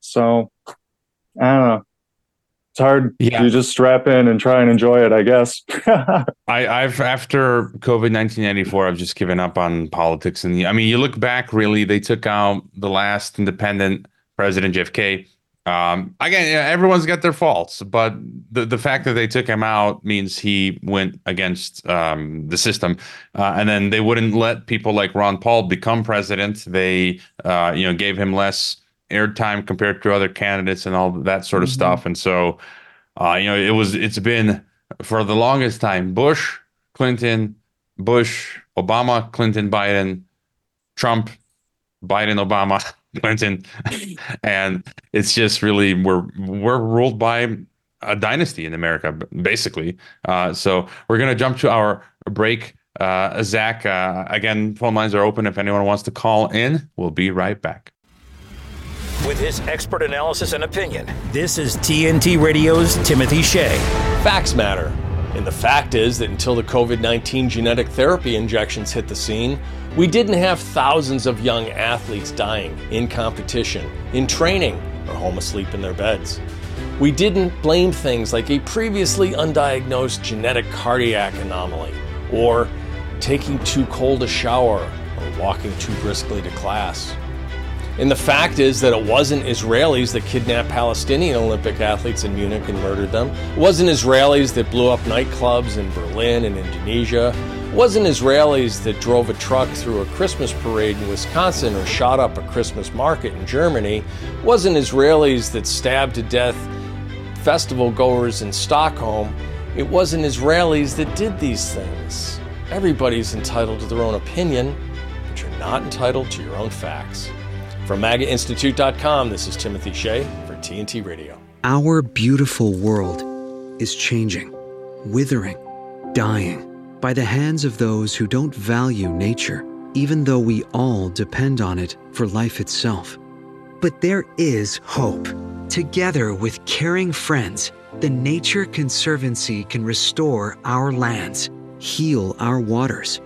So, I don't know it's hard. Yeah. You just strap in and try and enjoy it, I guess. I, I've after COVID nineteen ninety four, I've just given up on politics. And I mean, you look back, really, they took out the last independent president, JFK. Um, again, everyone's got their faults, but the the fact that they took him out means he went against um, the system, uh, and then they wouldn't let people like Ron Paul become president. They, uh, you know, gave him less airtime compared to other candidates and all that sort of mm-hmm. stuff. And so, uh, you know, it was it's been for the longest time Bush, Clinton, Bush, Obama, Clinton, Biden, Trump, Biden, Obama, Clinton, and it's just really we're we're ruled by a dynasty in America, basically. Uh, so we're gonna jump to our break. Uh, Zach, uh, again, phone lines are open if anyone wants to call in. We'll be right back with his expert analysis and opinion. This is TNT Radio's Timothy Shea. Facts matter. And the fact is that until the COVID 19 genetic therapy injections hit the scene, we didn't have thousands of young athletes dying in competition, in training, or home asleep in their beds. We didn't blame things like a previously undiagnosed genetic cardiac anomaly, or taking too cold a shower, or walking too briskly to class. And the fact is that it wasn't Israelis that kidnapped Palestinian Olympic athletes in Munich and murdered them. It wasn't Israelis that blew up nightclubs in Berlin and Indonesia. It wasn't Israelis that drove a truck through a Christmas parade in Wisconsin or shot up a Christmas market in Germany. It wasn't Israelis that stabbed to death festival goers in Stockholm. It wasn't Israelis that did these things. Everybody's entitled to their own opinion, but you're not entitled to your own facts. From MAGAInstitute.com, this is Timothy Shea for TNT Radio. Our beautiful world is changing, withering, dying by the hands of those who don't value nature, even though we all depend on it for life itself. But there is hope. Together with caring friends, the Nature Conservancy can restore our lands, heal our waters,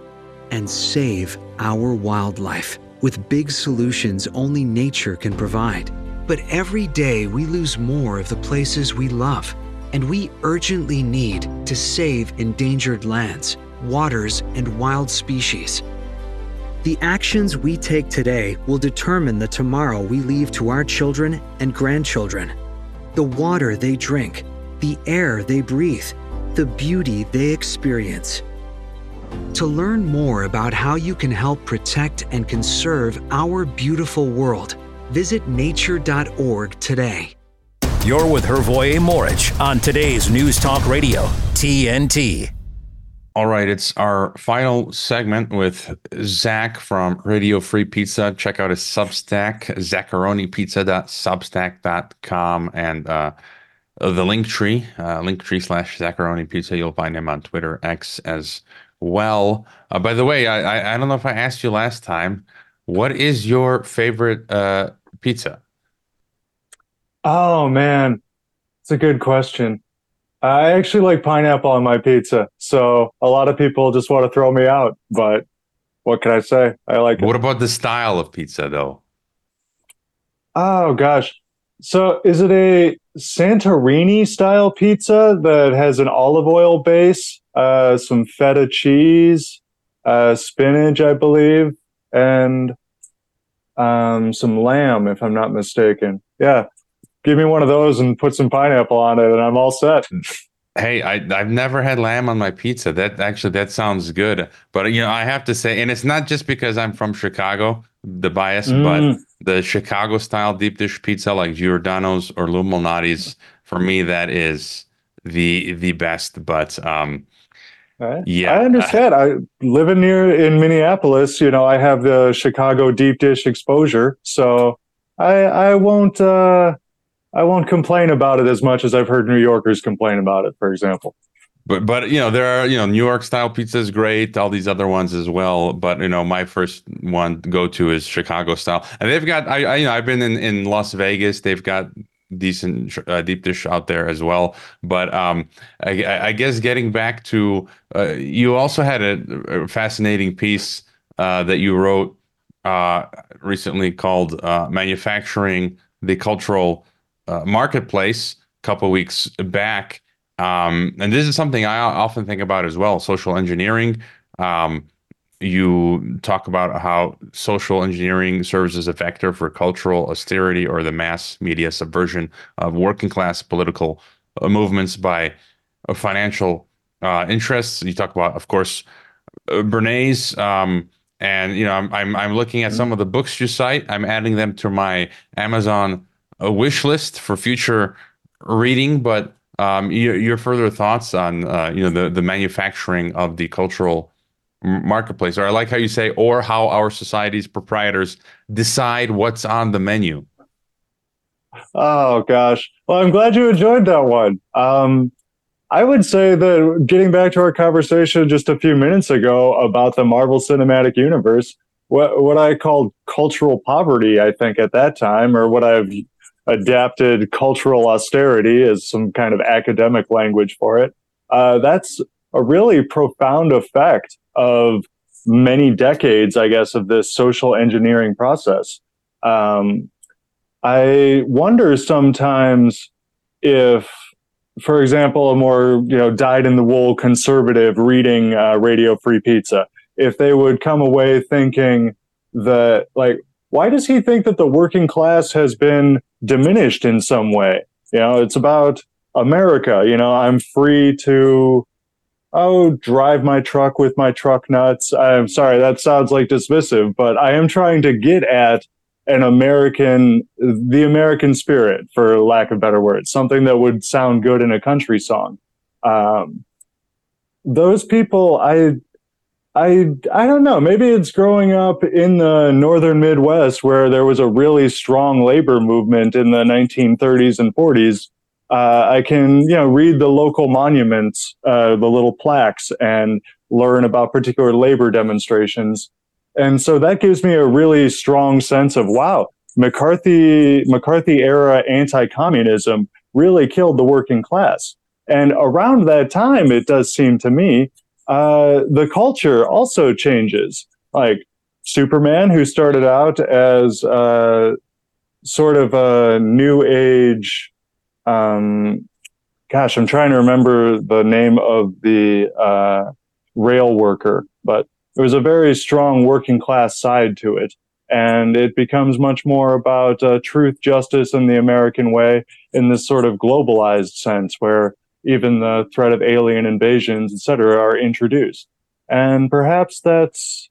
and save our wildlife with big solutions only nature can provide. But every day we lose more of the places we love, and we urgently need to save endangered lands, waters, and wild species. The actions we take today will determine the tomorrow we leave to our children and grandchildren. The water they drink, the air they breathe, the beauty they experience. To learn more about how you can help protect and conserve our beautiful world, visit nature.org today. You're with Hrvoje Morić on today's News Talk Radio, TNT. All right, it's our final segment with Zach from Radio Free Pizza. Check out his Substack, zacharonipizza.substack.com, and uh, the link tree, uh, link tree slash Zacharoni Pizza. You'll find him on Twitter, X as well. Uh, by the way, I, I, I don't know if I asked you last time. What is your favorite uh, pizza? Oh man, it's a good question. I actually like pineapple on my pizza, so a lot of people just want to throw me out. But what can I say? I like it. What about the style of pizza, though? Oh gosh, So is it a Santorini style pizza that has an olive oil base, uh, some feta cheese, uh, spinach, I believe, and um, some lamb, if I'm not mistaken. Yeah, give me one of those and put some pineapple on it, and I'm all set. Hey, I, I've never had lamb on my pizza. That actually that sounds good. But you know, I have to say, and it's not just because I'm from Chicago, the bias, mm. but the Chicago style deep dish pizza like Giordano's or Lou Malnati's, for me, that is the the best. But um, Right. Yeah, I understand. I living near in Minneapolis, you know, I have the Chicago deep dish exposure, so I I won't uh, I won't complain about it as much as I've heard New Yorkers complain about it, for example. But but you know there are you know New York style pizza is great, all these other ones as well. But you know my first one go to is Chicago style, and they've got I, I you know I've been in in Las Vegas. They've got decent uh, deep dish out there as well. But um, I, I, guess getting back to uh, you also had a, a fascinating piece uh, that you wrote uh, recently called uh, "Manufacturing the Cultural uh, Marketplace" a couple weeks back. Um, and this is something I often think about as well: social engineering. Um, you talk about how social engineering serves as a vector for cultural austerity or the mass media subversion of working class political uh, movements by uh, financial uh, interests. You talk about, of course, uh, Bernays. Um, and you know, I'm, I'm I'm looking at some of the books you cite. I'm adding them to my Amazon uh, wish list for future reading. But um, your, your further thoughts on uh, you know the the manufacturing of the cultural marketplace or i like how you say or how our society's proprietors decide what's on the menu. Oh gosh. Well i'm glad you enjoyed that one. Um, i would say that getting back to our conversation just a few minutes ago about the marvel cinematic universe what, what i called cultural poverty i think at that time or what i've adapted cultural austerity as some kind of academic language for it uh, that's a really profound effect of many decades, I guess, of this social engineering process. Um, I wonder sometimes if, for example, a more you know dyed in the wool conservative reading uh, Radio Free Pizza, if they would come away thinking that like, why does he think that the working class has been diminished in some way? You know, it's about America. You know, I'm free to oh, drive my truck with my truck nuts. I'm sorry, that sounds like dismissive, but I am trying to get at an American, the American spirit, for lack of better words, something that would sound good in a country song. Um, those people, I, I, I don't know. Maybe it's growing up in the northern Midwest where there was a really strong labor movement in the 1930s and 40s uh, I can, you know, read the local monuments, uh, the little plaques, and learn about particular labor demonstrations. And so that gives me a really strong sense of wow, McCarthy McCarthy era anti-communism really killed the working class. And around that time, it does seem to me, uh, the culture also changes. Like Superman, who started out as uh, sort of a new age um, gosh, I'm trying to remember the name of the uh, rail worker, but it was a very strong working class side to it. And it becomes much more about uh, truth, justice, and the American way in this sort of globalized sense where even the threat of alien invasions, etc., are introduced. And perhaps that's,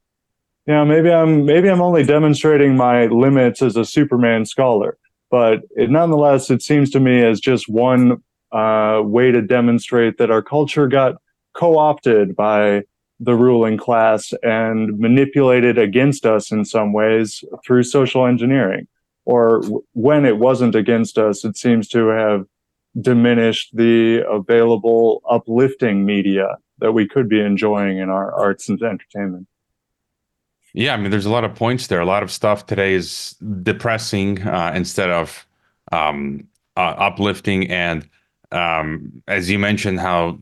you know, maybe I'm maybe I'm only demonstrating my limits as a Superman scholar but it, nonetheless, it seems to me as just one uh, way to demonstrate that our culture got co-opted by the ruling class and manipulated against us in some ways through social engineering. Or when it wasn't against us, it seems to have diminished the available uplifting media that we could be enjoying in our arts and entertainment. Yeah, I mean, there's a lot of points there. A lot of stuff today is depressing uh, instead of um, uh, uplifting. And um, as you mentioned, how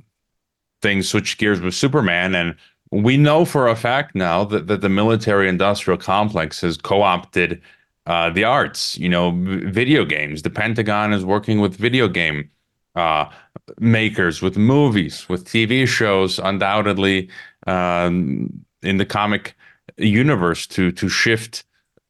things switch gears with Superman, and we know for a fact now that, that the military industrial complex has co opted uh, the arts, you know, video games. The Pentagon is working with video game uh, makers, with movies, with TV shows, undoubtedly um, in the comic universe to to shift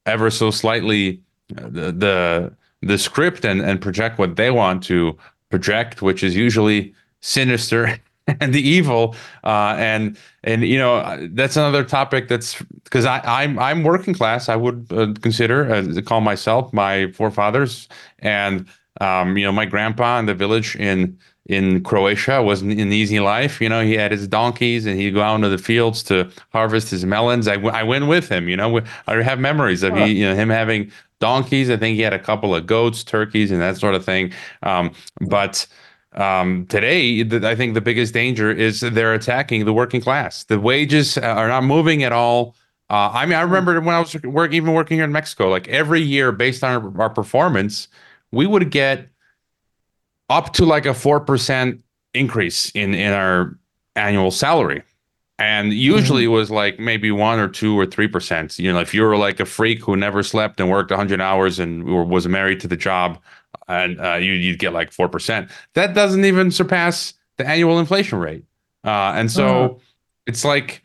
ever so slightly uh, the the, the script and, and project what they want to project, which is usually sinister and the evil uh, and and you know that's another topic that's because I I'm I'm working class I would uh, consider uh, call myself my forefathers. And um, you know my grandpa in the village in in Croatia wasn't an easy life you know he had his donkeys and he'd go out into the fields to harvest his melons. I, I went with him you know I have memories of he, you know him having donkeys. I think he had a couple of goats turkeys and that sort of thing. Um, but um, today, the, I think the biggest danger is they're attacking the working class. The wages are not moving at all. Uh, I mean, I remember when I was work, even working here in Mexico, like every year, based on our, our performance, we would get up to like a four percent increase in in our annual salary, and usually mm-hmm. it was like maybe one or two or three percent. You know, if you were like a freak who never slept and worked hundred hours and was married to the job, and uh, you you'd get like four percent. That doesn't even surpass the annual inflation rate, uh, and so uh-huh. it's like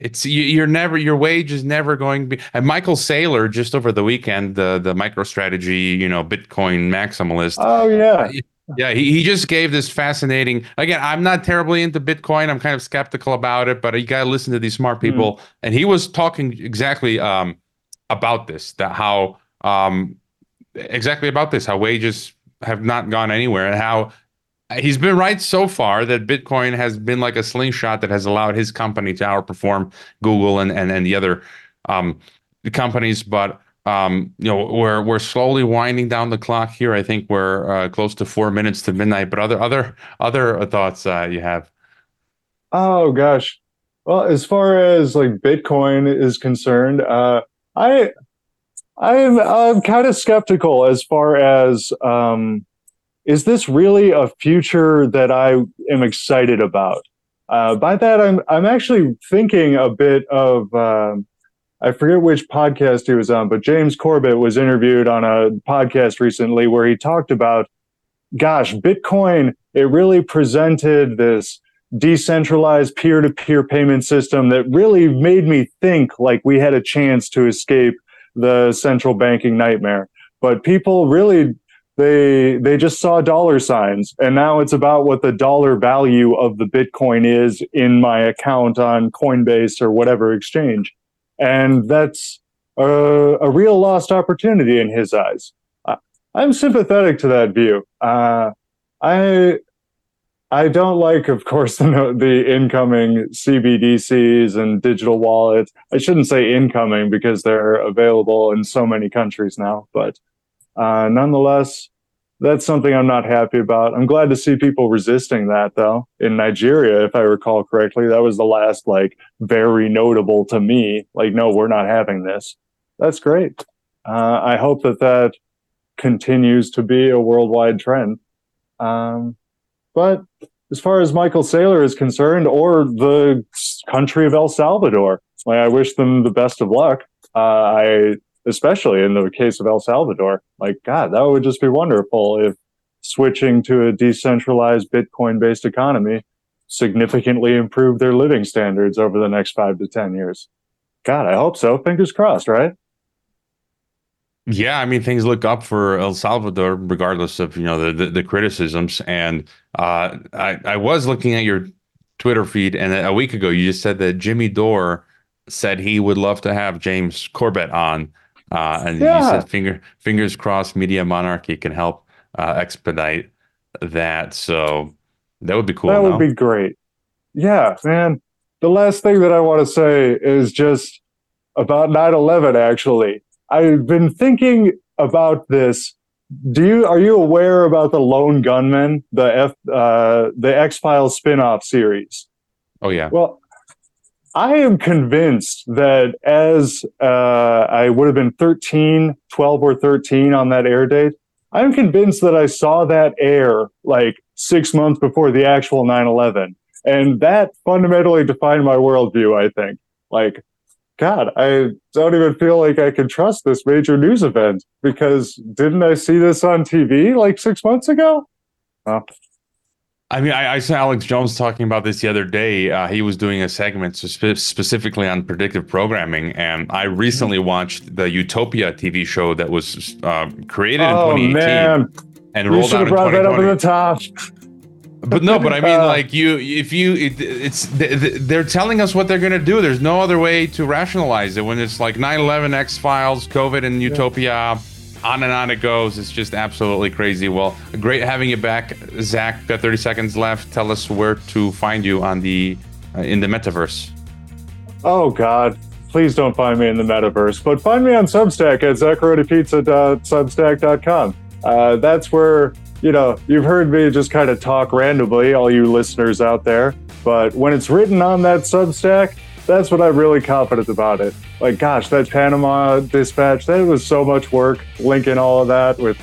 it's you, are never your wage is never going to be. And Michael Saylor just over the weekend, the the MicroStrategy, you know, Bitcoin maximalist. Oh yeah. Yeah, he, he just gave this fascinating. Again, I'm not terribly into Bitcoin. I'm kind of skeptical about it, but you got to listen to these smart hmm. people. Mm. And he was talking exactly um, about this, that how um, exactly about this how wages have not gone anywhere and how he's been right so far that Bitcoin has been like a slingshot that has allowed his company to outperform Google and and, and the other um, companies. But um, you know, we're we're slowly winding down the clock here. I think we're uh, close to four minutes to midnight. But other other other thoughts uh, you have? Oh gosh. Well, as far as like Bitcoin is concerned, uh, I I'm I'm kind of skeptical as far as um, is this really a future that I am excited about? Uh, by that, I'm I'm actually thinking a bit of uh, I forget which podcast he was on, but James Corbett was interviewed on a podcast recently where he talked about, gosh, Bitcoin. It really presented this decentralized peer-to-peer payment system that really made me think like we had a chance to escape the central banking nightmare. But people really they they just saw dollar signs. And now it's about what the dollar value of the bitcoin is in my account on coinbase or whatever exchange. And that's a, a real lost opportunity in his eyes. I'm sympathetic to that view. Uh, i I don't like, of course, the, the incoming CBDCs and digital wallets. I shouldn't say incoming because they're available in so many countries now, but uh, nonetheless, that's something I'm not happy about. I'm glad to see people resisting that, though. In Nigeria, if I recall correctly, that was the last, like, very notable to me. Like, no, we're not having this. That's great. Uh, I hope that that continues to be a worldwide trend. Um, but as far as Michael Saylor is concerned, or the country of El Salvador, like, I wish them the best of luck. Uh, I, especially in the case of El Salvador, like God, that would just be wonderful if switching to a decentralized Bitcoin-based economy significantly improved their living standards over the next five to ten years. God, I hope so. Fingers crossed, right? Yeah, I mean things look up for El Salvador, regardless of you know the the, the criticisms. And uh, I I was looking at your Twitter feed, and a week ago you just said that Jimmy Dore said he would love to have James Corbett on, uh, and yeah. you said finger fingers crossed, Media Monarchy can help uh, expedite that. So that would be cool. That would no? be great. Yeah, man. The last thing that I want to say is just about 9/11. Actually, I've been thinking about this. Do you are you aware about the Lone Gunman, the F uh, the X Files spinoff series? Oh yeah. Well, I am convinced that as uh, I would have been 13, 12 or 13 on that air date, I'm convinced that I saw that air like six months before the actual 9 11. And that fundamentally defined my worldview, I think. Like, God, I don't even feel like I can trust this major news event because didn't I see this on TV like six months ago? Oh. I mean, I, I, saw Alex Jones talking about this the other day. Uh, he was doing a segment spe- specifically on predictive programming, and I recently watched the Utopia TV show that was uh, created oh, in 2018 man. and You rolled out have in brought that up 2020 in the top. But no but i mean Uh, like you if you it, it's th- th- they're telling us what they're going to do. There's no other way to rationalize it. When it's like 9-11 x-files covid and utopia on and on it goes. It's just absolutely crazy. Well great having you back zach. Got 30 seconds left. Tell us where to find you on the uh, in the metaverse. Oh God, please don't find me in the metaverse, but find me on Substack at zacharonipizza.substack.com. Uh, that's where you know you've heard me just kind of talk randomly, all you listeners out there. But when it's written on that Substack, that's what I'm really confident about it. Like, gosh, that Panama dispatch, that was so much work linking all of that with.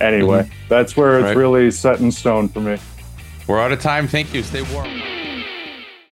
Anyway, mm-hmm. that's where it's Right. really set in stone for me. we're out of time thank you stay warm